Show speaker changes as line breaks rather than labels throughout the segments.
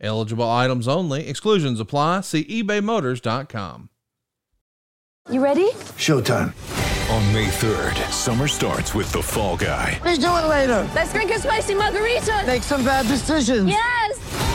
Eligible items only. Exclusions apply. See ebaymotors.com.
You ready?
Showtime.
On May 3rd, summer starts with The Fall Guy.
Let's do it later.
Let's drink a spicy margarita.
Make some bad decisions.
Yes.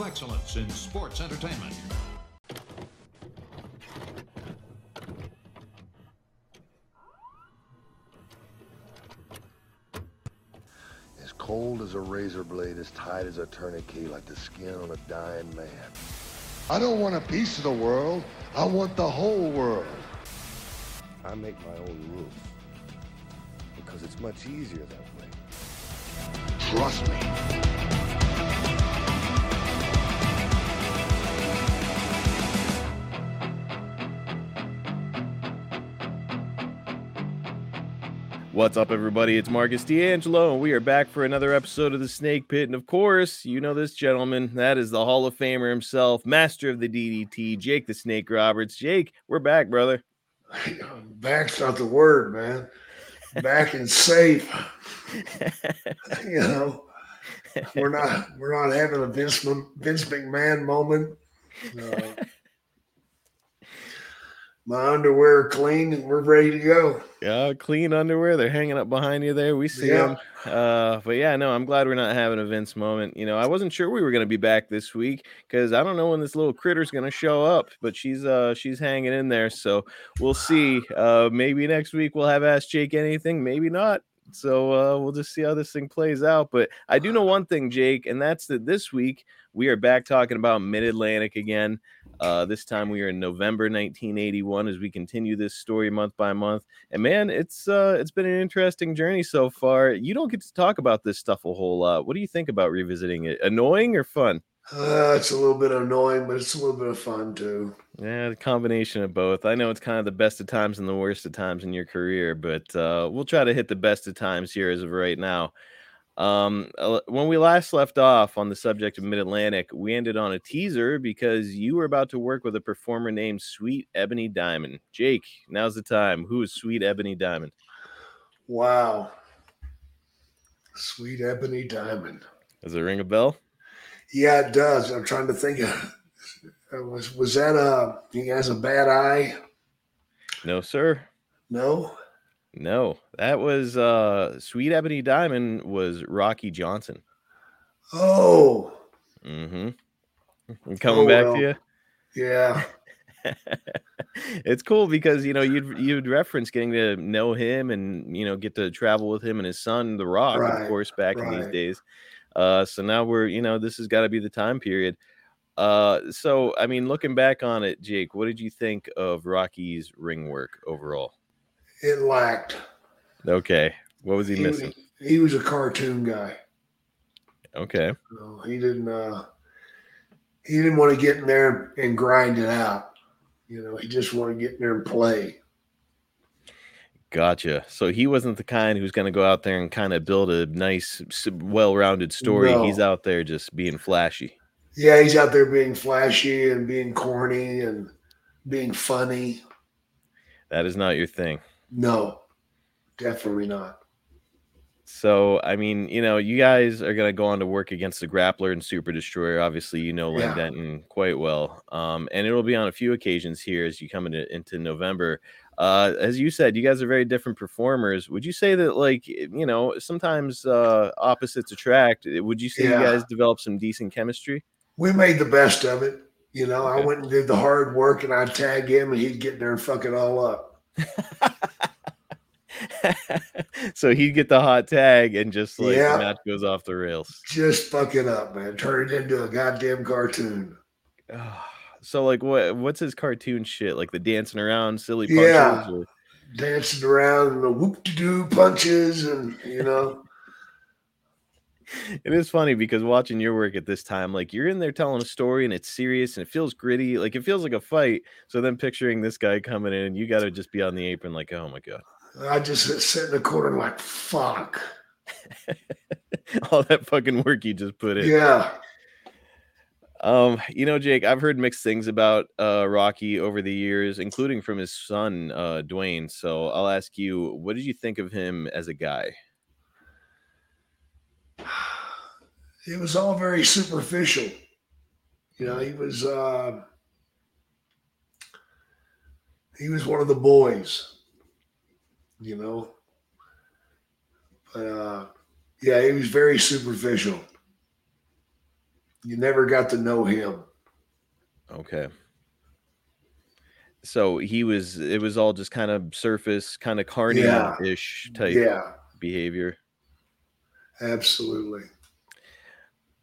Of excellence in sports entertainment.
As cold as a razor blade, as tight as a tourniquet, like the skin on a dying man. I don't want a piece of the world. I want the whole world. I make my own rules because it's much easier that way. Trust me.
What's up, everybody? It's Marcus D'Angelo, and we are back for another episode of the Snake Pit. And of course, you know this gentleman. That is the Hall of Famer himself, master of the DDT, Jake the Snake Roberts. Jake, we're back, brother.
Back's not the word, man. Back and safe. you know, we're not we're not having a Vince Vince McMahon moment. Uh, my underwear clean and we're ready to go.
Yeah, clean underwear. They're hanging up behind you there. We see
Yeah.
them. Uh, but yeah, no, I'm glad we're not having a Vince moment. You know, I wasn't sure we were going to be back this week because I don't know when this little critter's going to show up, but she's uh she's hanging in there. So we'll see. Uh, maybe next week we'll have Ask Jake anything. Maybe not. So uh, we'll just see how this thing plays out. But I do know one thing, Jake, and that's that this week we are back talking about Mid Atlantic again. Uh, this time we are in November 1981 as we continue this story month by month. And man, it's uh, it's been an interesting journey so far. You don't get to talk about this stuff a whole lot. What do you think about revisiting it? Annoying or fun?
Uh, it's a little bit annoying, but it's a little bit of fun too.
Yeah, the combination of both. I know it's kind of the best of times and the worst of times in your career, but uh, we'll try to hit the best of times here as of right now. Um, when we last left off on the subject of Mid Atlantic, we ended on a teaser because you were about to work with a performer named Sweet Ebony Diamond. Jake, now's the time. Who is Sweet Ebony Diamond?
Wow. Sweet ebony diamond.
Does it ring a bell?
Yeah, it does. I'm trying to think of uh, was was that a he has a bad eye?
No, sir.
No?
No, that was uh Sweet Ebony Diamond was Rocky Johnson.
Oh,
Mm-hmm. I'm coming
Oh,
back
well.
to you.
yeah.
it's cool because you know you'd you'd reference getting to know him and you know get to travel with him and his son the rock
Right,
of course back in these days uh so now we're you know this has got to be the time period uh so i mean looking back on it jake what did you think of rocky's ring work overall
It lacked.
okay what was he,
He,
missing
he was a cartoon guy.
okay
No, he didn't uh he didn't want to get in there and grind it out. You know, he just wanted to get in there and play.
Gotcha. So he wasn't the kind who's going to go out there and kind of build a nice, well-rounded story.
No.
He's out there just being flashy.
Yeah, he's out there being flashy and being corny and being funny.
That is not your thing.
No, definitely not.
So, I mean, you know, you guys are going to go on to work against the Grappler and Super Destroyer. Obviously, you know Len
Yeah.
Denton quite well. Um, and it'll be on a few occasions here as you come into, into November. Uh, as you said, you guys are very different performers. Would you say that, like, you know, sometimes uh, opposites attract? Would you say
Yeah.
you guys develop some decent chemistry?
We made the best of it. You know, I went and did the hard work and I'd tag him and he'd get there and fuck it all up.
so he'd get the hot tag and just like
Yeah.
the match goes off the rails.
Just fuck it up, man. Turn it into a goddamn cartoon.
So like what what's his cartoon shit? Like the dancing around silly punches?
Yeah.
or-
Dancing around and the whoop de doo punches and, you know,
It is funny because watching your work at this time, like you're in there telling a story and it's serious and it feels gritty, like it feels like a fight. So then picturing this guy coming in, you got to just be on the apron, like, oh my god,
I just sit in the corner like, fuck.
all that fucking work you just put in.
Yeah.
Um, you know, Jake, I've heard mixed things about uh Rocky over the years, including from his son, uh Dwayne. So I'll ask you, what did you think of him as a guy?
It was all very superficial. You know, he was uh he was one of the boys, you know. But uh yeah, he was very superficial. You never got to know him.
Okay. So he was it was all just kind of surface, kind of carny-ish type
Yeah,
behavior.
absolutely.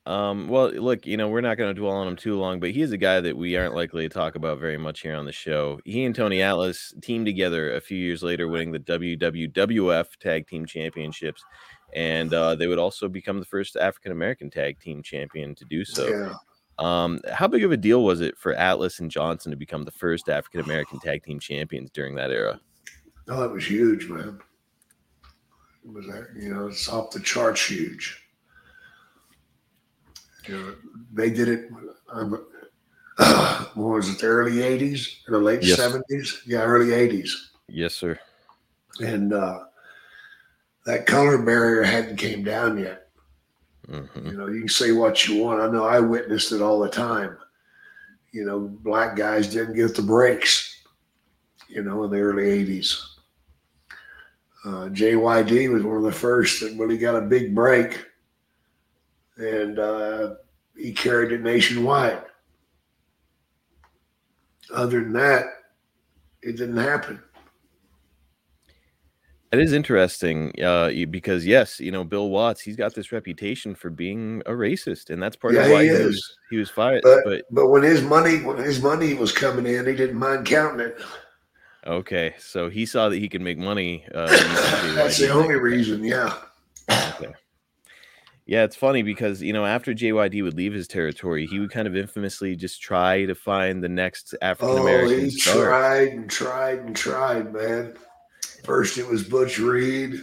Um, well, look, you know, we're not going to dwell on him too long, but he is a guy that we aren't likely to talk about very much here on the show. He and Tony Atlas teamed together a few years later, winning the WWWF Tag Team Championships, and uh, they would also become the first African American Tag Team Champion to do so.
yeah.
Um, how big of a deal was it for Atlas and Johnson to become the first African American Tag Team Champions during that era?
No, it was huge, man. It was, you know, it's off the charts huge. You know, they did it. Um, what was it? The early '80s or the late
Yes.
'70s? Yeah, early '80s.
Yes, sir.
And uh, that color barrier hadn't came down yet.
Mhm.
You know, you can say what you want. I know I witnessed it all the time. You know, black guys didn't get the breaks. You know, in the early '80s. Uh, JYD was one of the first that really got a big break, and uh, he carried it nationwide. Other than that, it didn't happen.
It is interesting, uh, because yes, you know Bill Watts, he's got this reputation for being a racist, and that's part
Yeah,
of why
he
he, was he was fired.
But,
But
but when his money when his money was coming in, he didn't mind counting it.
okay, so he saw that he could make money. Uh,
That's the only reason. Yeah,
Okay. Yeah, it's funny because you know after JYD would leave his territory, he would kind of infamously just try to find the next African American.
Oh, he
star.
tried and tried and tried, man. First it was Butch Reed,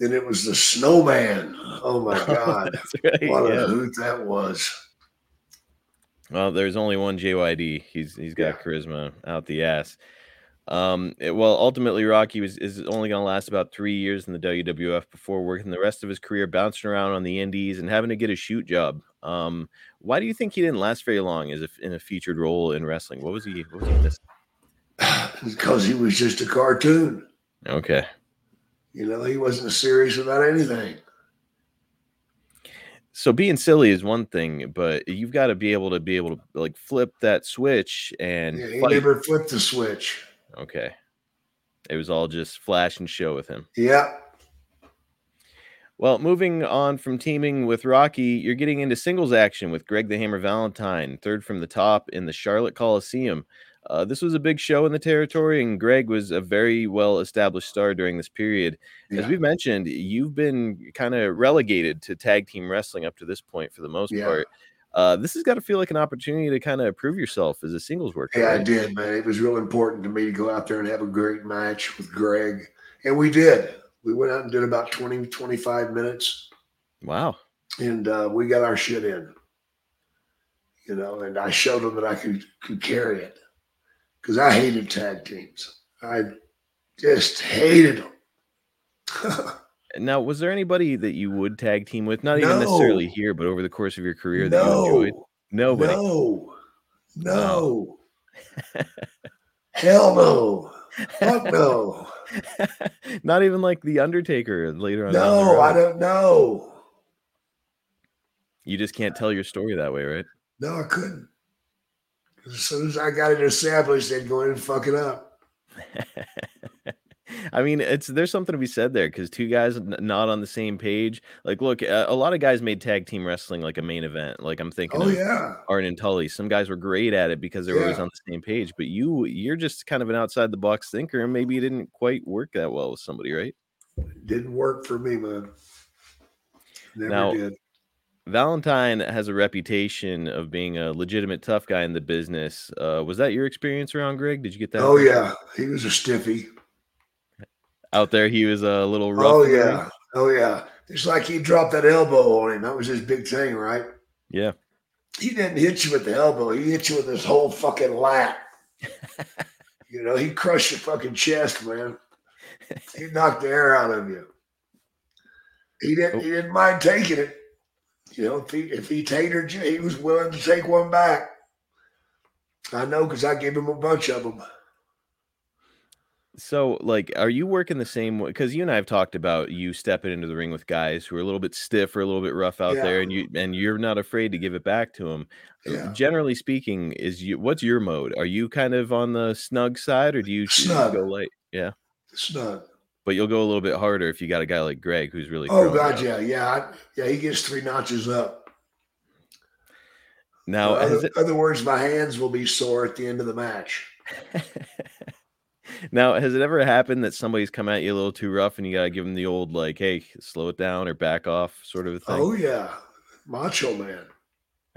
then it was the Snowman. Oh my God,
right.
what
yeah.
a hoot that was!
Well, there's only one JYD. He's he's got
Yeah.
charisma out the ass. Um, it- well, ultimately, Rocky was is only going to last about three years in the WWF before working the rest of his career bouncing around on the Indies and having to get a shoot job. Um, why do you think he didn't last very long as if in a featured role in wrestling? What was he? What was he missing?
Because he was just a cartoon.
Okay.
You know, he wasn't serious about anything.
So being silly is one thing, but you've got to be able to be able to like flip that switch and
Yeah, he
fight.
never flipped the switch.
Okay. It was all just flash and show with him.
Yeah,
Well, moving on from teaming with Rocky, you're getting into singles action with Greg the Hammer Valentine, third from the top in the Charlotte Coliseum. Uh, this was a big show in the territory, and Greg was a very well established star during this period. As
Yeah.
we mentioned, you've been kind of relegated to tag team wrestling up to this point for the most
Yeah.
part. Uh, this has got to feel like an opportunity to kind of prove yourself as a singles worker.
Yeah, I did, man. It was real important to me to go out there and have a great match with Greg And we did. We went out and did about 20, 25 minutes,
Wow.
and uh, we got our shit in. You know, and I showed them that I could could carry it because I hated tag teams. I just hated them.
Now, was there anybody that you would tag team with? Not even necessarily here, but over the course of your career that you
no,
enjoyed? Nobody.
no, no, hell no, fuck no,
Not even like the Undertaker later on.
no. I don't know.
You just can't tell your story that way, right?
No, I couldn't. As soon as I got it established, they'd go in and fuck it up.
I mean, it's there's something to be said there because two guys n- not on the same page. Like, look, uh, a lot of guys made tag team wrestling like a main event. Like, I'm thinking
Oh yeah,
Arn and Tully. Some guys were great at it because they were always on the same page. But you, you're just kind of an outside the box thinker, and maybe it didn't quite work that well with somebody, right?
didn't work for me, man. Never
Now,
did.
Valentine has a reputation of being a legitimate tough guy in the business. Uh, was that your experience around Greg? Did you get that?
Oh yeah, he was a stiffy.
Out there, he was a little rough.
Oh yeah, oh yeah. It's like he dropped that elbow on him. That was his big thing, right?
yeah.
He didn't hit you with the elbow. He hit you with his whole fucking lat. you know, he crushed your fucking chest, man. He knocked the air out of you. He didn't. He didn't mind taking it. You know, if he if he tatered you, he was willing to take one back. I know because I gave him a bunch of them.
So, like, are you working the same way? Because you and I have talked about you stepping into the ring with guys who are a little bit stiff or a little bit rough out there, and you and you're not afraid to give it back to them.
Yeah.
Generally speaking, is you what's your mode? Are you kind of on the snug side, or do you
Snug.
go light? Yeah,
Snug.
But you'll go a little bit harder if you got a guy like Greg who's really.
Oh God,
out.
yeah, yeah, yeah. He gets three notches up.
Now,
In other,
it,
other words, my hands will be sore at the end of the match.
now has it ever happened that somebody's come at you a little too rough, and you gotta give them the old like, "Hey, slow it down" or back off, sort of a thing?
Oh yeah, Macho Man.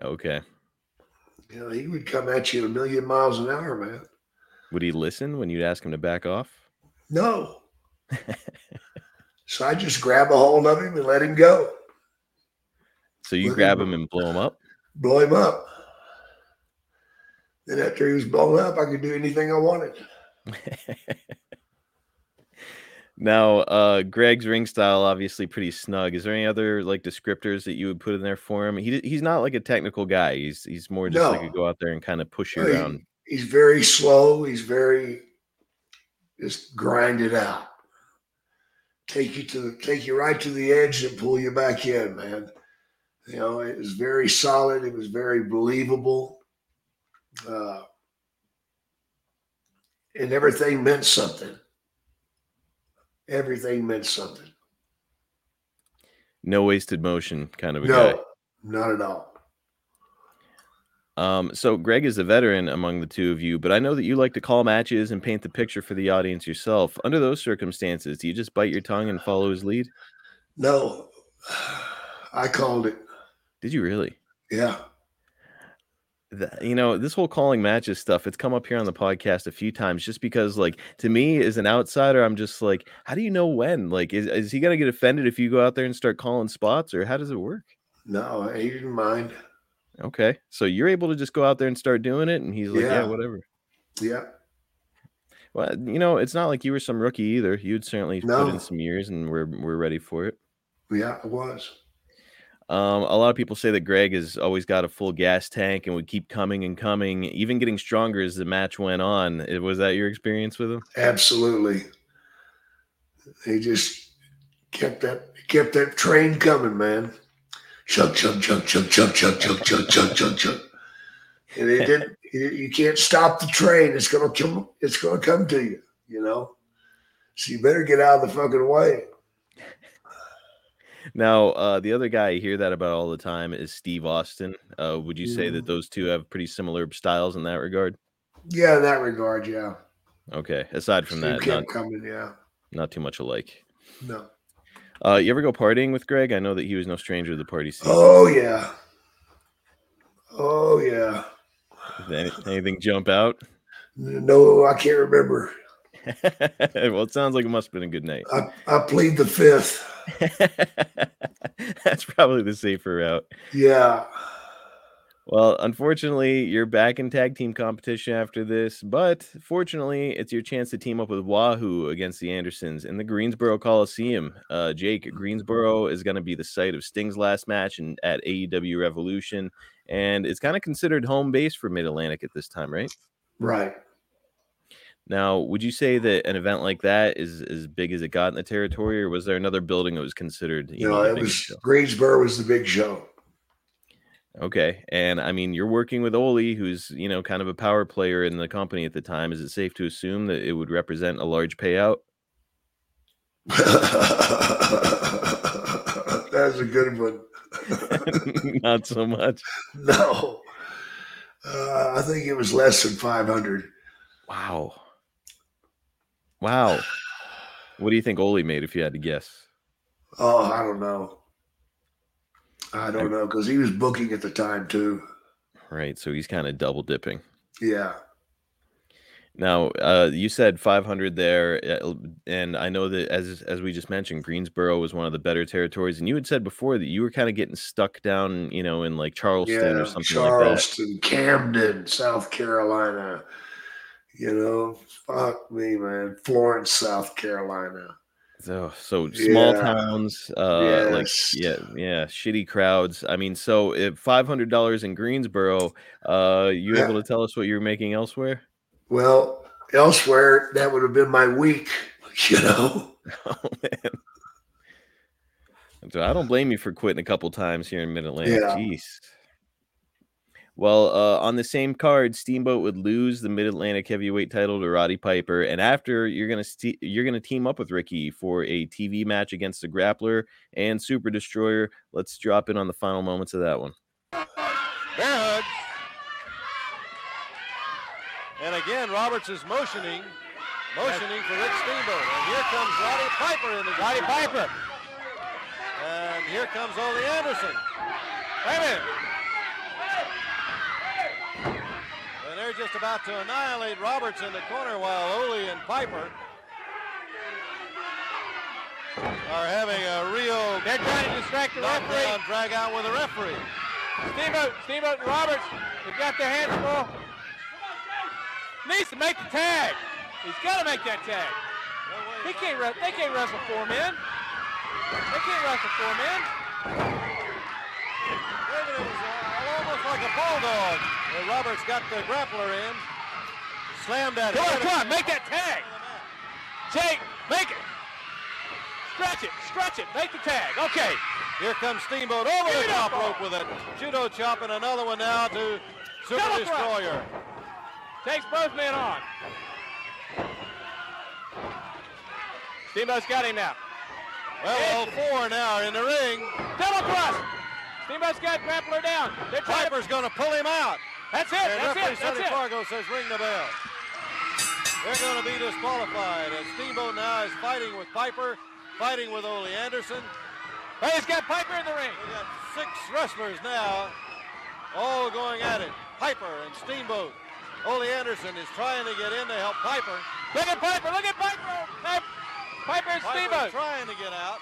Okay.
You know, he would come at you a million miles an hour, man.
Would he listen when you'd ask him to back off?
No. So I just grab a hold of him and let him go,
So you
at
grab
him.
him and blow him up.
blow him up. Then after he was blown up, I could do anything I wanted.
Now, uh, Greg's ring style obviously pretty snug. Is there any other like descriptors that you would put in there for him? He he's not like a technical guy. He's he's more just like a go out there and kind of push you
He-
around.
he's very slow. He's very just grind it out. Take you to the take you right to the edge and pull you back in, man. You know, it was very solid. It was very believable. Uh, and everything meant something. Everything meant something.
No wasted motion kind of a guy.
No, not at all.
Um, so Greg is a veteran among the two of you, but I know that you like to call matches and paint the picture for the audience yourself. Under those circumstances, do you just bite your tongue and follow his lead?
No, I called it.
Did you really?
Yeah.
Th- you know this whole calling matches stuff it's come up here on the podcast a few times just because like to me as an outsider i'm just like how do you know when like is, is he gonna get offended if you go out there and start calling spots or how does it work
No, he didn't mind.
Okay so you're able to just go out there and start doing it and he's like yeah,
Yeah.
whatever
Yeah.
well you know it's not like you were some rookie either you'd certainly put in some years and we're, we're ready for it
Yeah, it was.
Um, a lot of people say that Greg has always got a full gas tank and would keep coming and coming, even getting stronger as the match went on. Eh, Was that your experience with him?
Absolutely. He just kept that kept that train coming, man. Chug chug chug chug chug chug chug chug chug chug chug. And it didn't you can't stop the train. It's gonna come it's gonna come to you, you know. So you better get out of the fucking way.
Now, uh, the other guy I hear that about all the time is Steve Austin. Uh, would you say that
Mm.
those two have pretty similar styles in that regard?
Yeah, in that regard, yeah.
Okay. Aside from
Steve
that, not,
coming, yeah.
not too much alike.
No.
Uh, you ever go partying with Greg? I know that he was no stranger to the party scene.
Oh yeah. Oh yeah.
Any- anything jump out?
No, I can't remember.
well, it sounds like it must have been a good night.
I, I plead the fifth.
That's probably the safer route.
Yeah.
Well, unfortunately, you're back in tag team competition after this, but fortunately, it's your chance to team up with Wahoo against the Andersons in the Greensboro Coliseum. Uh, Jake, Greensboro is going to be the site of Sting's last match in, at AEW Revolution, and it's kind of considered home base for Mid Atlantic at this time, right?
Right.
Now, would you say that an event like that is as big as it got in the territory, or was there another building that was considered?
You know, it was
show?
Greensboro was the big show.
Okay. And I mean, you're working with Ole, who's, you know, kind of a power player in the company at the time. Is it safe to assume that it would represent a large payout?
That's a good one.
Not so much.
No. Uh, I think it was less than 500.
Wow. Wow. What do you think Ole made if you had to guess?
Oh, I don't know. I don't know because he was booking at the time too.
Right. So he's kind of double dipping.
Yeah.
Now, uh, you said 500 there, uh, and I know that as as we just mentioned, Greensboro was one of the better territories, and you had said before that you were kind of getting stuck down, you know, in like Charleston
Yeah.
or something like that.
Charleston, Camden, South Carolina. You know, fuck me, man. Florence, South Carolina.
So, so small
Yeah.
towns, uh, like yeah, yeah, shitty crowds. I mean, so if five hundred dollars in Greensboro, uh, you
Yeah.
able to tell us what you're making elsewhere?
Well, elsewhere, that would have been my week, you know?
Oh man, so I don't blame you for quitting a couple times here in Mid Atlantic.
Yeah.
Jeez. Well, uh, on the same card, Steamboat would lose the Mid Atlantic Heavyweight title to Roddy Piper, and after you're gonna st- you're gonna team up with Ricky for a TV match against the Grappler and Super Destroyer. Let's drop in on the final moments of that one.
And again, Roberts is motioning, motioning for Rick Steamboat. And here comes Roddy Piper in the Roddy Piper. And here comes Ole Anderson. Wait a. And they're just about to annihilate Roberts in the corner while Ole and Piper are having a real. They're trying to distract the referee. Drag out with the referee.
Steamboat, Steamboat and Roberts, they've got their hands full. Needs to make the tag. He's got to make that tag. He can't. They can't wrestle four men. They can't wrestle four men.
David, it was uh, almost like a bulldog. Uh, Roberts got the grappler in, slammed that.
Come on, come on, make that tag. Jake, make it. Stretch it, stretch it, make the tag. Okay.
Here comes Steamboat over the top
chop.
rope with a judo chop and another one now to Super
Double.
Destroyer.
Takes both men on. Steamboat's got him now.
Well, all four now in the ring.
Double thrust. Steamboat's got grappler down. Trying to-
going to pull him out.
That's it.
And
That's
referee
it. That's
Sonny
it.
Fargo says ring the bell. They're going to be disqualified as Steamboat now is fighting with Piper, fighting with Ole Anderson.
Hey, he's got Piper in the ring.
We've got six wrestlers now, all going at it. Piper and Steamboat. Ole Anderson is trying to get in to help Piper.
Look at Piper. Look at Piper. Piper, Piper and
Piper
Steamboat.
trying to get out.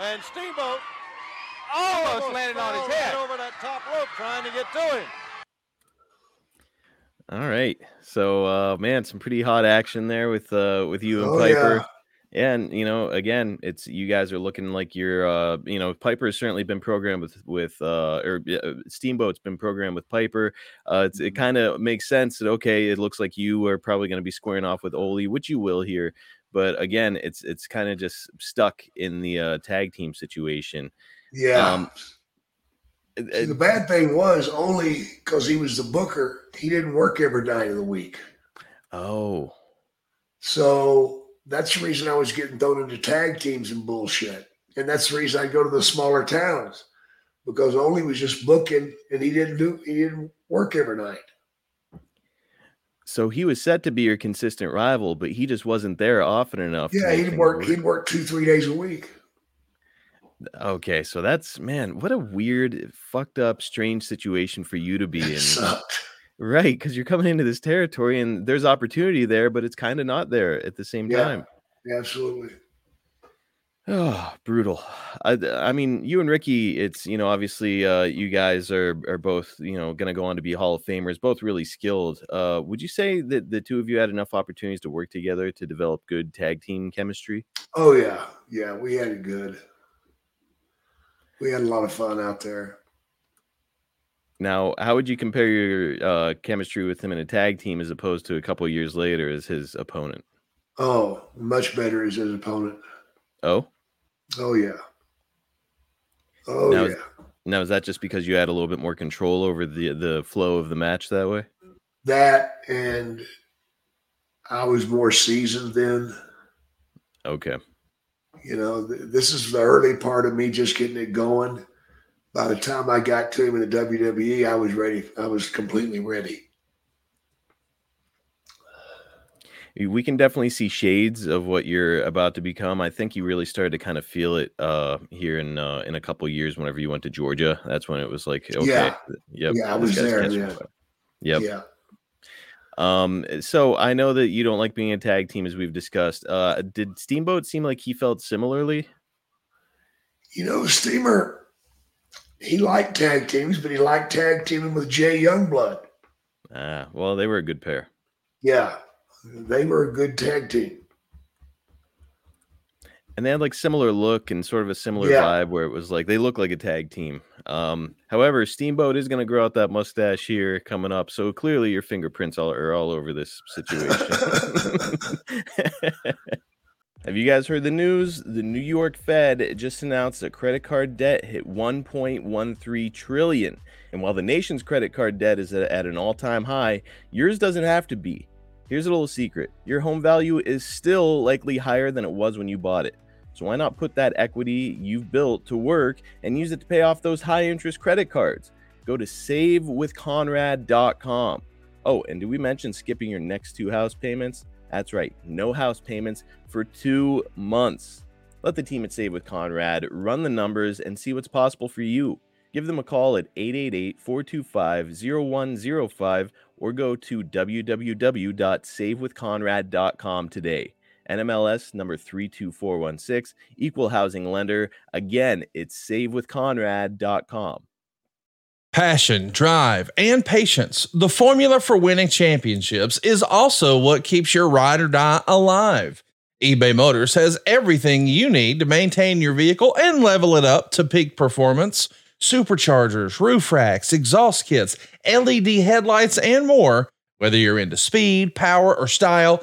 And Steamboat
Almost landed on his head.
right over that top rope trying to get to him.
All right. So uh man, some pretty hot action there with uh with you and
Oh,
Piper. And you know, again, it's you guys are looking like you're uh you know, Piper has certainly been programmed with with uh or uh, Steamboat's been programmed with Piper. Uh it's, it kind of makes sense that okay, it looks like you are probably going to be squaring off with Ole, which you will here. But again, it's it's kind of just stuck in the uh tag team situation.
Yeah.
Um,
See, the bad thing was Ole because he was the booker, he didn't work every night of the week.
Oh,
So that's the reason I was getting thrown into tag teams and bullshit. And that's the reason I go to the smaller towns because Ole was just booking and he didn't do he didn't work every night.
so he was set to be your consistent rival, but he just wasn't there often enough.
Yeah, he'd work he'd work two, three days a week.
Okay, so that's man, what a weird, fucked up, strange situation for you to be in. Right, because you're coming into this territory and there's opportunity there, but it's kind of not there at the same
Yeah.
time.
Absolutely.
Oh, brutal. I, I mean, you and Ricky, it's, you know, obviously uh, you guys are are both, you know, going to go on to be Hall of Famers, both really skilled. Uh, would you say that the two of you had enough opportunities to work together to develop good tag team chemistry?
Oh yeah, yeah, we had it good. We had a lot of fun out there.
Now, how would you compare your uh, chemistry with him in a tag team as opposed to a couple of years later as his opponent?
Oh, much better as his opponent.
Oh,
Oh yeah. Oh
now,
yeah.
is, now is that just because you had a little bit more control over the the flow of the match that way?
That and I was more seasoned then.
Okay.
You know, th- this is the early part of me just getting it going. By the time I got to him in the WWE, I was ready. I was completely ready.
we can definitely see shades of what you're about to become. I think you really started to kind of feel it uh, here in uh, in a couple years. Whenever you went to Georgia, that's when it was like, okay,
Yeah.
yep,
Yeah, I was there, yeah.
Yep.
Yeah.
Um. So I know that you don't like being a tag team, as we've discussed. Uh, did Steamboat seem like he felt similarly?
You know, Steamer, he liked tag teams, but he liked tag teaming with Jay Youngblood.
Ah, well, they were a good pair.
Yeah, they were a good tag team.
And they had like similar look and sort of a similar
Yeah.
vibe where it was like they look like a tag team. Um, however, Steamboat is going to grow out that mustache here coming up, so clearly your fingerprints all are all over this situation. Have you guys heard the news? The New York Fed just announced that credit card debt hit 1.13 trillion. And while the nation's credit card debt is at, at an all-time high, yours doesn't have to be. Here's a little secret. Your home value is still likely higher than it was when you bought it. So why not put that equity you've built to work and use it to pay off those high interest credit cards? Go to savewithconrad.com. Oh, and did we mention skipping your next two house payments? That's right, no house payments for two months. Let the team at Save with Conrad run the numbers and see what's possible for you. Give them a call at 888 425 0105 or go to www.savewithconrad.com today. NMLS number 32416, equal housing lender. Again, it's savewithconrad.com.
Passion, drive, and patience. The formula for winning championships is also what keeps your ride or die alive. eBay Motors has everything you need to maintain your vehicle and level it up to peak performance. Superchargers, roof racks, exhaust kits, LED headlights, and more. Whether you're into speed, power, or style,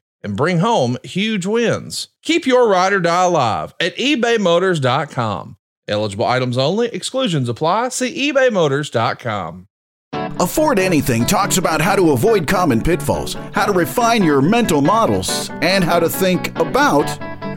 and bring home huge wins. Keep your ride or die alive at ebaymotors.com. Eligible items only, exclusions apply. See ebaymotors.com.
Afford Anything talks about how to avoid common pitfalls, how to refine your mental models, and how to think about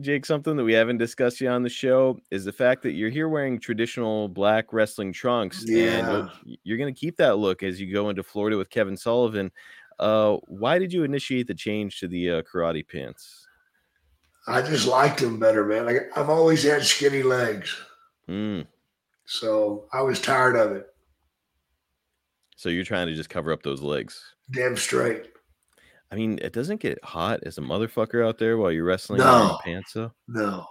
Jake, something that we haven't discussed yet on the show is the fact that you're here wearing traditional black wrestling trunks, and
Yeah.
you'll- you're going to keep that look as you go into Florida with Kevin Sullivan. Uh, why did you initiate the change to the uh, karate pants?
I just liked them better, man. Like I've always had skinny legs,
Mm,
so I was tired of it.
so you're trying to just cover up those legs.
Damn straight.
I mean, it doesn't get hot as a motherfucker out there while you're wrestling
No.
pants, though.
No,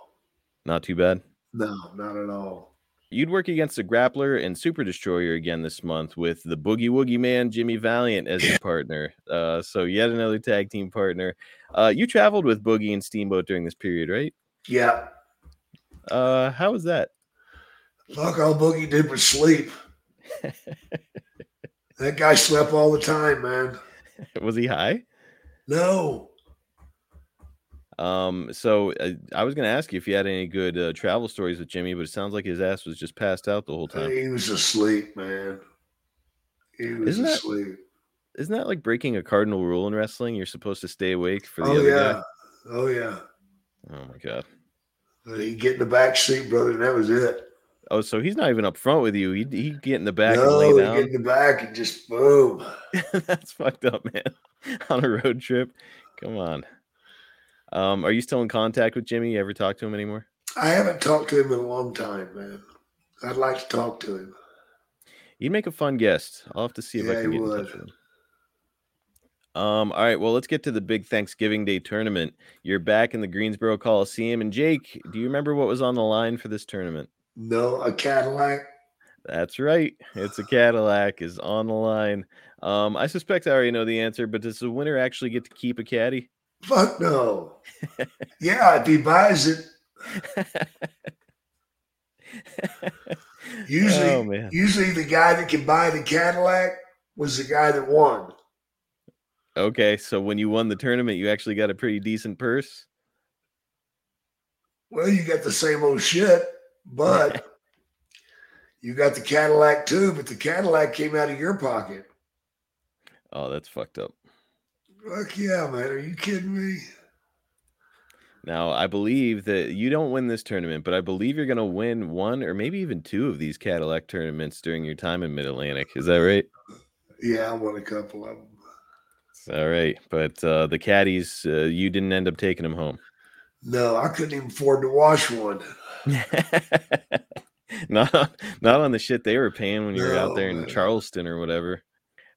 Not too bad.
no, not at all.
You'd work against the Grappler and Super Destroyer again this month with the Boogie Woogie Man Jimmy Valiant as your partner. Uh, so yet another tag team partner. Uh, you traveled with Boogie and Steamboat during this period, right?
Yeah.
Uh, how was that?
Fuck all Boogie did was sleep. that guy slept all the time, man.
Was he high?
No.
Um, so uh, I was gonna ask you if you had any good uh, travel stories with Jimmy, but it sounds like his ass was just passed out the whole time.
He was asleep, man. He was
Isn't
asleep.
Isn't that like breaking a cardinal rule in wrestling? You're supposed to stay awake for the
Oh
other
yeah.
guy.
Oh yeah.
Oh my god.
He get in the back seat, brother, and that was it.
Oh, so he's not even up front with you. He he get in the back and
no,
lay
he get in the back and just boom.
That's fucked up, man. On a road trip. Come on. Um, are you still in contact with Jimmy? You ever talk to him anymore?
I haven't talked to him in a long time, man. I'd like to talk to him.
He'd make a fun guest. I'll have to see if I can get in touch with him. Um, all right, well, let's get to the big Thanksgiving Day tournament. You're back in the Greensboro Coliseum. And Jake, do you remember what was on the line for this tournament?
No, a Cadillac.
That's right. It's a Cadillac is on the line. Um, I suspect I already know the answer, but does the winner actually get to keep a caddy?
Fuck no. yeah, if he buys it. Usually,
Oh,
usually the guy that can buy the Cadillac was the guy that won.
Okay, so when you won the tournament, you actually got a pretty decent purse.
Well, you got the same old shit, but you got the Cadillac too. But the Cadillac came out of your pocket.
Oh, that's fucked up.
Fuck yeah, man! Are you kidding me?
Now, I believe that you don't win this tournament, but I believe you're going to win one or maybe even two of these Cadillac tournaments during your time in Mid Atlantic. Is that right?
Yeah, I won a couple of them.
All right, but uh, the caddies, uh, you didn't end up taking them home.
No, I couldn't even afford to wash one.
not on, not on the shit they were paying when you were out there in
man.
Charleston or whatever.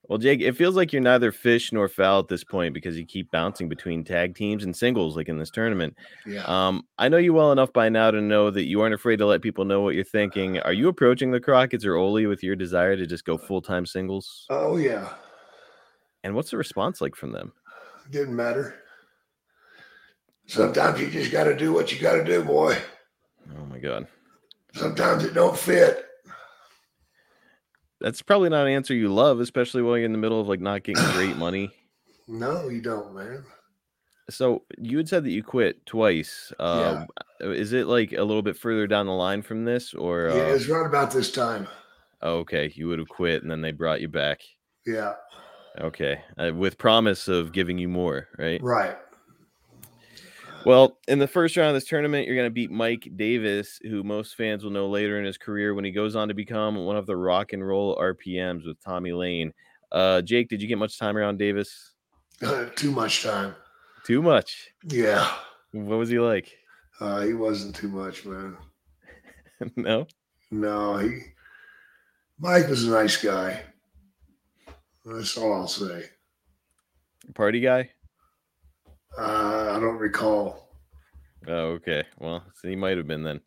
Well, Jake, it feels like you're neither fish nor fowl at this point because you keep bouncing between tag teams and singles, like in this tournament.
Yeah.
Um, I know you well enough by now to know that you aren't afraid to let people know what you're thinking. Are you approaching the Crockett's or Ole with your desire to just go full time singles?
Oh yeah,
And what's the response like from them?
didn't matter. Sometimes you just got to do what you got to do, boy.
Oh my god,
Sometimes it don't fit.
that's probably not an answer you love, especially while you're in the middle of like not getting great money.
No, you don't, man.
So you had said that you quit twice. Uh, Is it like a little bit further down the line from this, or uh,
Yeah, it's right about this time.
oh, okay, you would have quit and then they brought you back?
Yeah,
Okay, uh, with promise of giving you more, right?
right.
Well, in the first round of this tournament, you're going to beat Mike Davis, who most fans will know later in his career when he goes on to become one of the rock and roll RPMs with Tommy Lane. Uh, Jake, did you get much time around Davis?
too much time.
Too much.
Yeah,
What was he like?
uh, he wasn't too much, man.
no.
No, he. Mike was a nice guy. That's all I'll say.
Party guy?
Uh, I don't recall.
Oh, okay. Well, so he might have been then.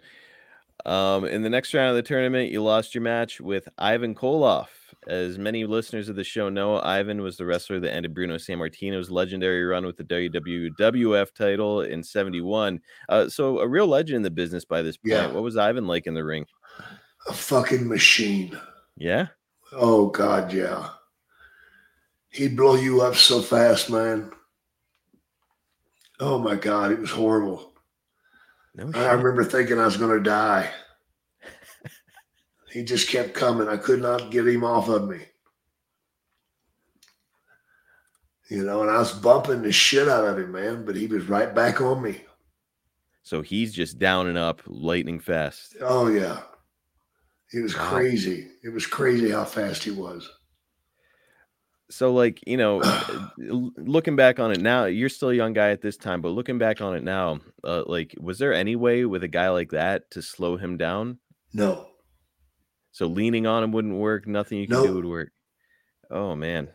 Um, in the next round of the tournament, you lost your match with Ivan Koloff. As many listeners of the show know, Ivan was the wrestler that ended Bruno Sammartino's legendary run with the WWF title in 71. Uh, so a real legend in the business by this point.
Yeah.
What was Ivan like in the ring?
A fucking machine.
Yeah.
Oh God, yeah. He'd blow you up so fast, man. Oh my God, it was horrible.
No
I remember thinking I was going to die. he just kept coming. I could not get him off of me. You know, and I was bumping the shit out of him, man, but he was right back on me.
So he's just down and up, lightning fast.
Oh, yeah. It was
Wow.
crazy. It was crazy how fast he was.
So like you know looking back on it now you're still a young guy at this time but looking back on it now uh, like was there any way with a guy like that to slow him down
No.
so leaning on him wouldn't work nothing you can
Nope.
do would work oh man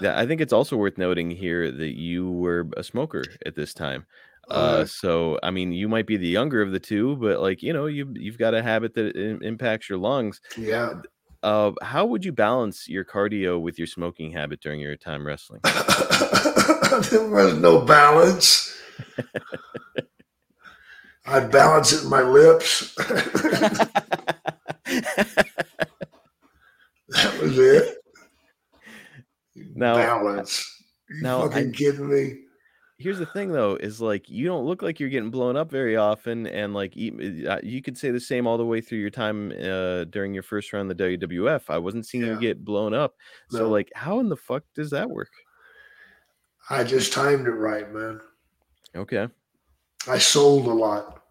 yeah i think it's also worth noting here that you were a smoker at this time uh,
Uh,
so i mean you might be the younger of the two but like you know you you've got a habit that impacts your lungs
Yeah.
Uh how would you balance your cardio with your smoking habit during your time wrestling
there was no balance. I'd balance it in my lips. That was it.
Now,
Balance. You
now,
fucking
I-
kidding me?
Here's the thing though is like you don't look like you're getting blown up very often and like uh, you could say the same all the way through your time uh during your first round of the WWF I wasn't seeing you get blown up so like how in the fuck does that work
I just timed it right, man.
okay
I sold a lot.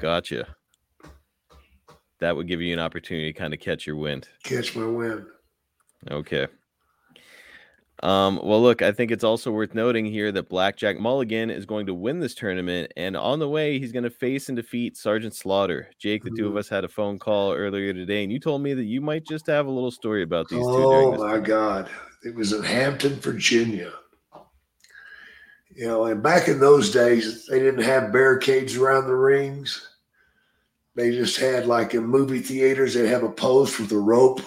gotcha that would give you an opportunity to kind of catch your wind
Catch my wind.
Okay. Um, well, look, I think it's also worth noting here that Blackjack Mulligan is going to win this tournament, and on the way, he's going to face and defeat Sergeant Slaughter. Jake, the two of
Mhm.
us had a phone call earlier today, and you told me that you might just have a little story about these two. During
Oh my God. It was in Hampton, Virginia. You know, and back in those days, they didn't have barricades around the rings. They just had like in movie theaters, they'd have a post with a rope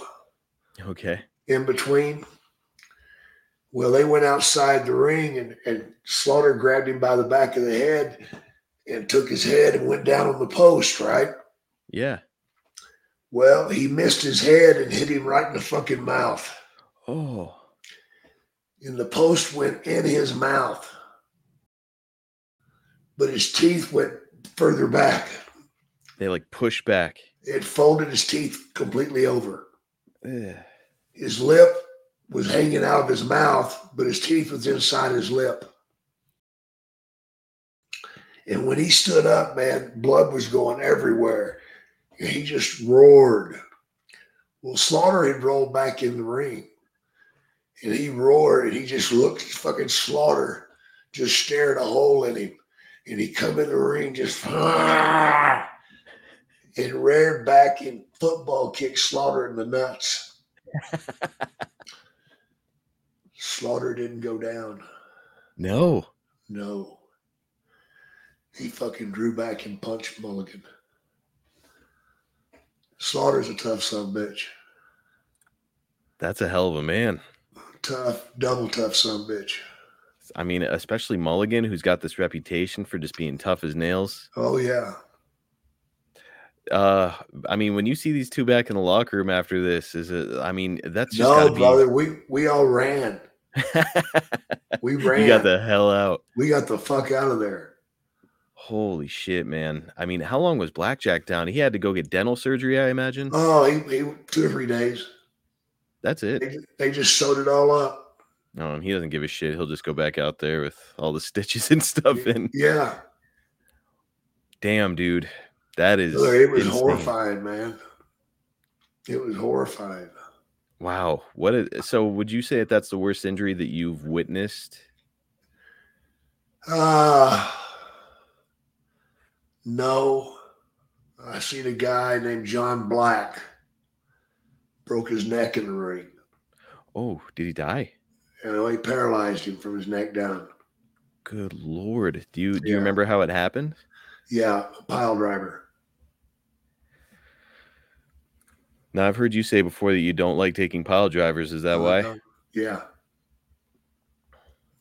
Okay.
in between. Well, they went outside the ring and, and Slaughter grabbed him by the back of the head and took his head and went down on the post, right?
Yeah.
Well, he missed his head and hit him right in the fucking mouth.
Oh.
And the post went in his mouth. But his teeth went further back.
They like push back.
It folded his teeth completely over.
Ugh.
His lip was hanging out of his mouth, but his teeth was inside his lip. And when he stood up, man, blood was going everywhere. And he just roared. Well, Slaughter had rolled back in the ring. And he roared and he just looked at fucking Slaughter, just stared a hole in him. And he come in the ring just and reared back and football kicked Slaughter in the nuts. Slaughter didn't go down.
No.
No. He fucking drew back and punched Mulligan. Slaughter's a tough son of a bitch.
That's a hell of a man.
Tough, double tough son of a bitch.
I mean, especially Mulligan, who's got this reputation for just being tough as nails.
Oh yeah.
Uh, I mean, when you see these two back in the locker room after this, is it? I mean, that's just
No,
gotta be.
brother, we we all ran. we ran.
You got the hell out.
we got the fuck out of there.
Holy shit, man! I mean, how long was Blackjack down? He had to go get dental surgery, I imagine.
Oh, he, he two or three days.
That's it.
They, they just sewed it all up.
Oh, no, he doesn't give a shit. He'll just go back out there with all the stitches and stuff in.
Yeah.
Damn, dude, that is.
Look, it was
insane.
horrifying, man. It was horrifying.
Wow, what? Is, so, would you say that that's the worst injury that you've witnessed?
Uh no. I seen a guy named John Black broke his neck in the ring.
Oh, did he die?
And he paralyzed him from his neck down.
Good lord. Do you do you remember how it happened?
Yeah, a pile driver.
Now I've heard you say before that you don't like taking pile drivers. Is that why?
Uh, yeah.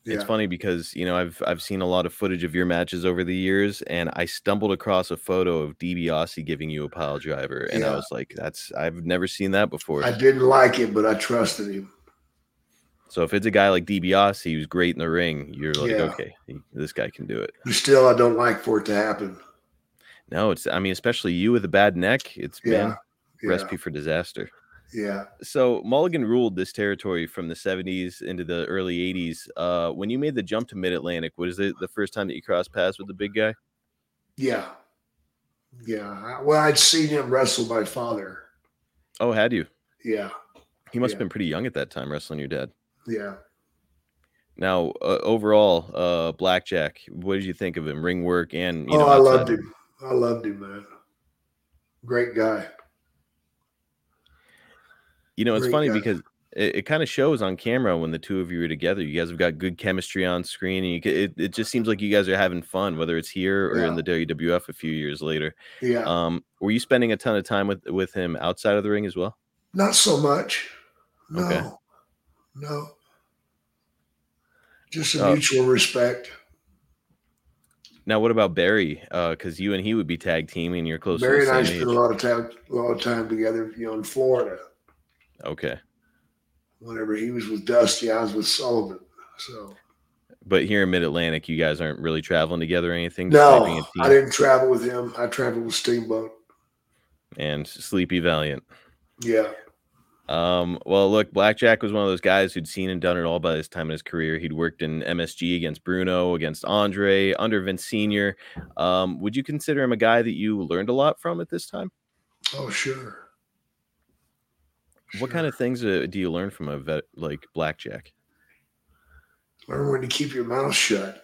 It's funny because you know I've I've seen a lot of footage of your matches over the years, and I stumbled across a photo of DiBiase giving you a pile driver, and I was like, "That's I've never seen that before."
I didn't like it, but I trusted him.
so if it's a guy like DiBiase who's great in the ring, you're like,
Yeah.
"Okay, this guy can do it."
Still, I don't like for it to happen.
No, it's I mean, especially you with a bad neck, it's
Yeah,
been
yeah.
recipe for disaster.
Yeah.
So Mulligan ruled this territory from the 70s into the early 80s. Uh, when you made the jump to Mid Atlantic, was it the first time that you crossed paths with the big guy?
Yeah. Yeah. Well, I'd seen him wrestle my father.
Oh, had you?
Yeah.
He must
Yeah.
have been pretty young at that time wrestling your dad.
Yeah.
Now, uh, overall, uh, Blackjack, what did you think of him? Ring work and you
oh,
know,
I loved him. I loved him, man. Great guy.
You know, it's
Great
funny
guy.
because it, it kind of shows on camera when the two of you are together. You guys have got good chemistry on screen, and you, it it just seems like you guys are having fun, whether it's here or in the WWF a few years later.
Yeah.
Um, were you spending a ton of time with with him outside of the ring as well?
Not so much. No.
Okay.
No. Just a
Oh.
mutual respect.
Now, what about Barry? Because you and he would be tag teaming. You're close.
Barry and I spent a lot of time, a lot of time together, you know, in Florida.
Okay.
Whenever he was with Dusty, I was with Sullivan. So
But here in Mid Atlantic, you guys aren't really traveling together or anything.
no, I didn't travel with him. I traveled with Steamboat.
And Sleepy Valiant.
Yeah.
Um, well, look, Blackjack was one of those guys who'd seen and done it all by this time in his career. He'd worked in MSG against Bruno, against Andre, under Vince Senior. Um, would you consider him a guy that you learned a lot from at this time?
Oh, sure.
What kind of things uh, do you learn from a vet like Blackjack?
Learn when to keep your mouth shut.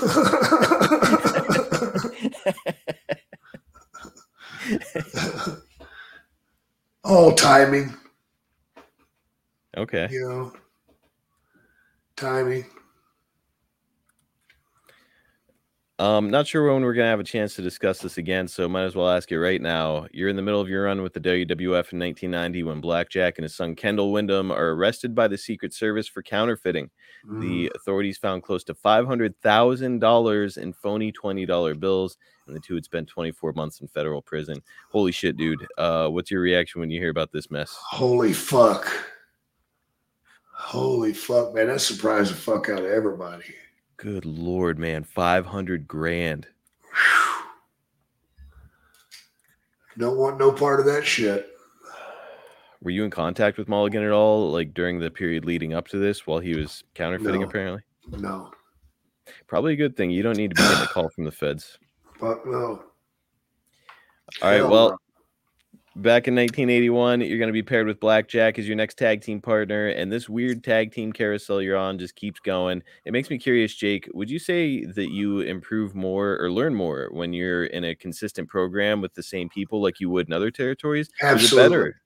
All timing,
Okay.
you know. Timing.
Um, not sure when we're gonna have a chance to discuss this again, so might as well ask it right now. You're in the middle of your run with the WWF in 1990 when Blackjack and his son Kendall Windham are arrested by the Secret Service for counterfeiting. The authorities found close to five hundred thousand dollars in phony twenty dollar bills, and the two had spent 24 months in federal prison. Holy shit, dude! Uh, what's your reaction when you hear about this mess?
Holy fuck. Holy fuck, man. That surprised the fuck out of everybody.
Good lord, man, 500 grand.
Don't want no part of that shit.
Were you in contact with Mulligan at all, like during the period leading up to this, while he was counterfeiting?
No.
Apparently,
No.
probably a good thing. You don't need to be getting a call from the feds.
Fuck no.
All right.
Hell
Well,
no.
Back in 1981, you're going to be paired with Blackjack as your next tag team partner, and this weird tag team carousel you're on just keeps going. It makes me curious, Jake. Would you say that you improve more or learn more when you're in a consistent program with the same people like you would in other territories? Is it
Absolutely.
better?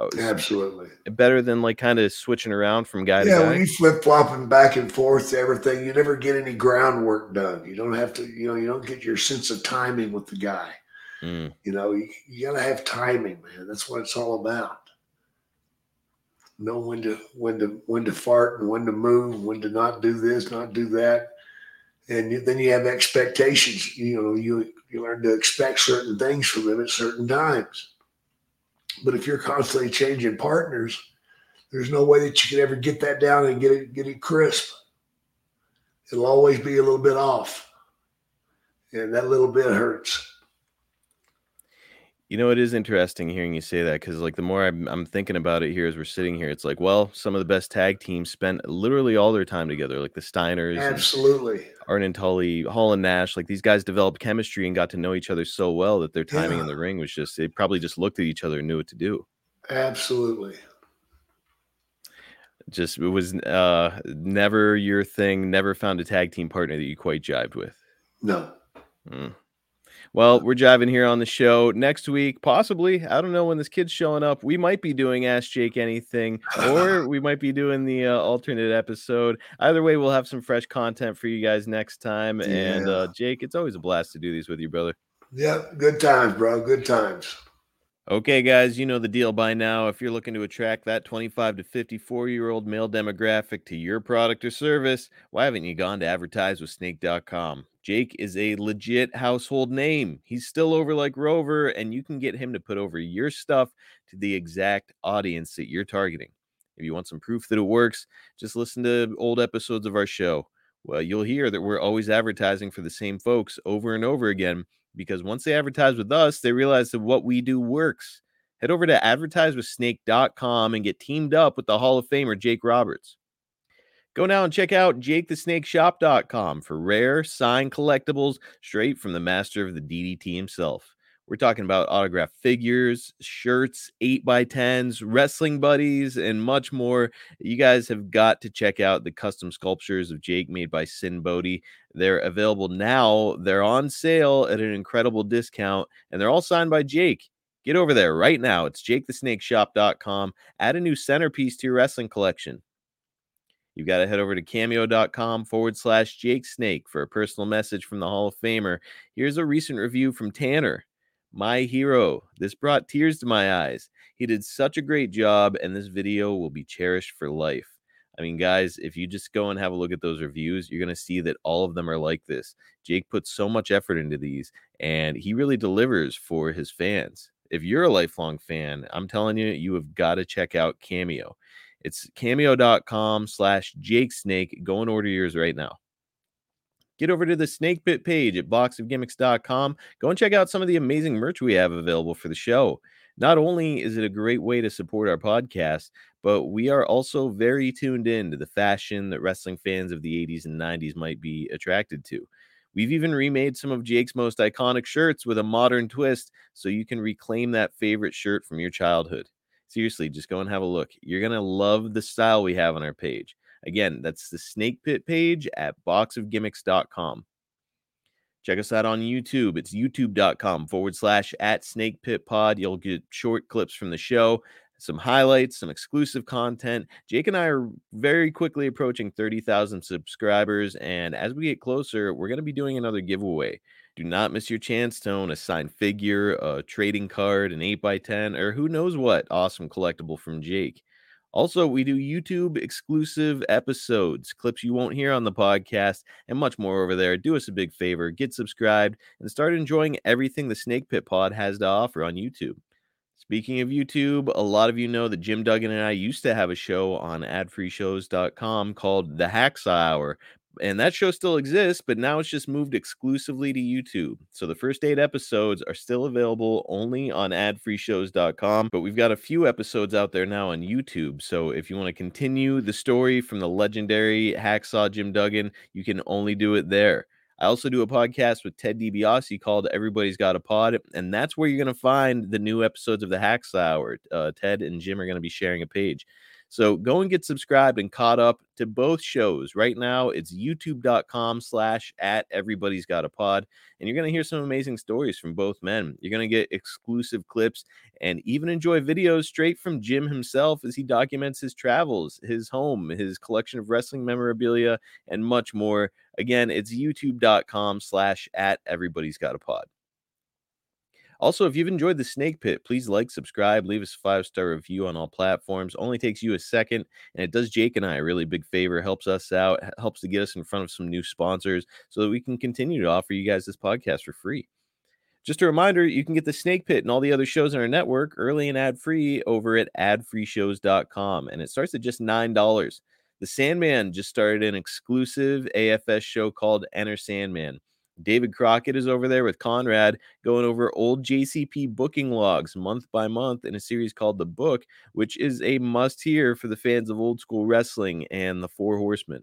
Oh,
Absolutely.
better than like kind of switching around from guy to
Yeah,
guy?
when you flip flopping back and forth to everything, you never get any groundwork done. You don't have to, you know, you don't get your sense of timing with the guy.
Mm.
You know, you, you gotta have timing, man. That's what it's all about. Know when to when to when to fart and when to move, when to not do this, not do that, and then you have expectations. You know, you you learn to expect certain things from them at certain times. But if you're constantly changing partners, there's no way that you can ever get that down and get it get it crisp. It'll always be a little bit off, and that little bit hurts.
You know, it is interesting hearing you say that because, like, the more I'm, I'm thinking about it here as we're sitting here, it's like, well, some of the best tag teams spent literally all their time together, like the Steiners,
Absolutely.
Arn and Tully, Hall and Nash. Like, these guys developed chemistry and got to know each other so well that their timing in the ring was just, they probably just looked at each other and knew what to do.
Absolutely.
Just, it was uh, never your thing, never found a tag team partner that you quite jived with.
No.
Mm. Well, we're jiving here on the show next week, possibly. I don't know when this kid's showing up. We might be doing Ask Jake Anything, or we might be doing the uh, alternate episode. Either way, we'll have some fresh content for you guys next time. And uh, Jake, it's always a blast to do these with you, brother.
Yep. Good times, bro. Good times.
Okay, guys, you know the deal by now. If you're looking to attract that 25 to 54 year old male demographic to your product or service, why haven't you gone to advertise with snake.com? Jake is a legit household name. He's still over like Rover, and you can get him to put over your stuff to the exact audience that you're targeting. If you want some proof that it works, just listen to old episodes of our show. Well, you'll hear that we're always advertising for the same folks over and over again because once they advertise with us, they realize that what we do works. Head over to advertisewithsnake.com and get teamed up with the Hall of Famer Jake Roberts. Go now and check out jakethesnakeshop.com for rare signed collectibles straight from the master of the DDT himself. We're talking about autographed figures, shirts, 8 by 10s wrestling buddies, and much more. You guys have got to check out the custom sculptures of Jake made by Sinn Bodhi. They're available now. They're on sale at an incredible discount, and they're all signed by Jake. Get over there right now. It's jakethesnakeshop.com. Add a new centerpiece to your wrestling collection. You've got to head over to cameo.com forward slash Jake Snake for a personal message from the Hall of Famer. Here's a recent review from Tanner. My hero. This brought tears to my eyes. He did such a great job, and this video will be cherished for life. I mean, guys, if you just go and have a look at those reviews, you're going to see that all of them are like this. Jake puts so much effort into these, and he really delivers for his fans. if you're a lifelong fan, I'm telling you, you have got to check out Cameo. It's cameo.com slash Jake Snake. Go and order yours right now. Get over to the Snake Pit page at boxofgimmicks.com. Go and check out some of the amazing merch we have available for the show. Not only is it a great way to support our podcast, but we are also very tuned in to the fashion that wrestling fans of the 80s and 90s might be attracted to. We've even remade some of Jake's most iconic shirts with a modern twist so you can reclaim that favorite shirt from your childhood. Seriously, just go and have a look. You're going to love the style we have on our page. Again, that's the Snake Pit page at boxofgimmicks.com. Check us out on YouTube. It's youtube.com forward slash at Snake Pit Pod. You'll get short clips from the show, some highlights, some exclusive content. Jake and I are very quickly approaching 30,000 subscribers. And as we get closer, we're going to be doing another giveaway. Do not miss your chance to own a signed figure, a trading card, an 8x10, or who knows what awesome collectible from Jake. Also, we do YouTube exclusive episodes, clips you won't hear on the podcast, and much more over there. Do us a big favor, get subscribed, and start enjoying everything the Snake Pit Pod has to offer on YouTube. Speaking of YouTube, a lot of you know that Jim Duggan and I used to have a show on adfreeshows.com called The Hacksaw Hour, and that show still exists, but now it's just moved exclusively to YouTube. So the first eight episodes are still available only on adfreeshows.com, but we've got a few episodes out there now on YouTube. So if you want to continue the story from the legendary hacksaw Jim Duggan, you can only do it there. I also do a podcast with Ted DiBiase called Everybody's Got a Pod, and that's where you're going to find the new episodes of the Hacksaw Hour. Uh, Ted and Jim are going to be sharing a page. So go and get subscribed and caught up to both shows. Right now, it's youtube.com slash at everybody's got a pod. And you're going to hear some amazing stories from both men. You're going to get exclusive clips and even enjoy videos straight from Jim himself as he documents his travels, his home, his collection of wrestling memorabilia, and much more. Again, it's youtube.com slash at everybody's got a pod. Also, if you've enjoyed the Snake Pit, please like, subscribe, leave us a five star review on all platforms. Only takes you a second, and it does Jake and I a really big favor. Helps us out, helps to get us in front of some new sponsors so that we can continue to offer you guys this podcast for free. Just a reminder, you can get the Snake Pit and all the other shows on our network early and ad free over at adfreeshows.com, and it starts at just $9. The Sandman just started an exclusive AFS show called Enter Sandman. David Crockett is over there with Conrad going over old JCP booking logs month by month in a series called The Book, which is a must hear for the fans of old school wrestling and the Four Horsemen.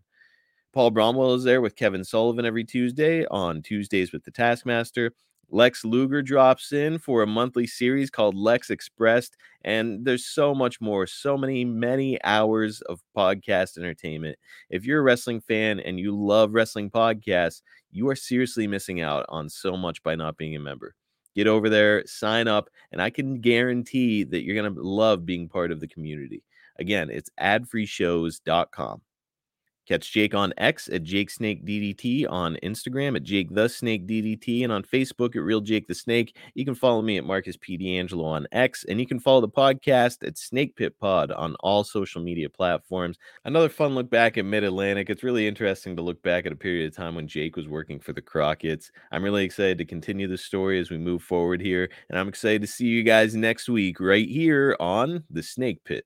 Paul Bromwell is there with Kevin Sullivan every Tuesday on Tuesdays with the Taskmaster. Lex Luger drops in for a monthly series called Lex Expressed. And there's so much more, so many, many hours of podcast entertainment. If you're a wrestling fan and you love wrestling podcasts, you are seriously missing out on so much by not being a member. Get over there, sign up, and I can guarantee that you're going to love being part of the community. Again, it's adfreeshows.com. Catch Jake on X at Jake Snake DDT, on Instagram at Jake the Snake DDT, and on Facebook at Real Jake the Snake. You can follow me at Marcus P. D'Angelo on X, and you can follow the podcast at Snake Pit Pod on all social media platforms. Another fun look back at Mid Atlantic. It's really interesting to look back at a period of time when Jake was working for the Crockett's. I'm really excited to continue the story as we move forward here, and I'm excited to see you guys next week right here on the Snake Pit.